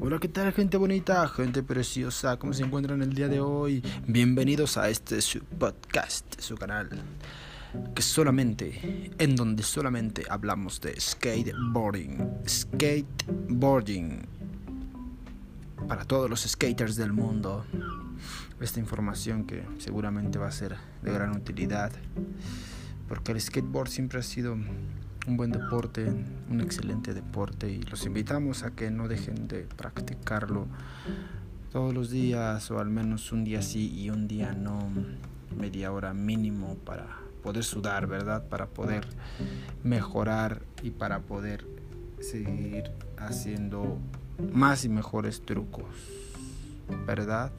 Hola, ¿qué tal gente bonita, gente preciosa? ¿Cómo se encuentran el día de hoy? Bienvenidos a este su podcast, su canal, que solamente, en donde solamente hablamos de skateboarding, skateboarding, para todos los skaters del mundo. Esta información que seguramente va a ser de gran utilidad, porque el skateboard siempre ha sido un buen deporte, un excelente deporte y los invitamos a que no dejen de practicarlo todos los días o al menos un día sí y un día no, media hora mínimo para poder sudar, ¿verdad? Para poder mejorar y para poder seguir haciendo más y mejores trucos, ¿verdad?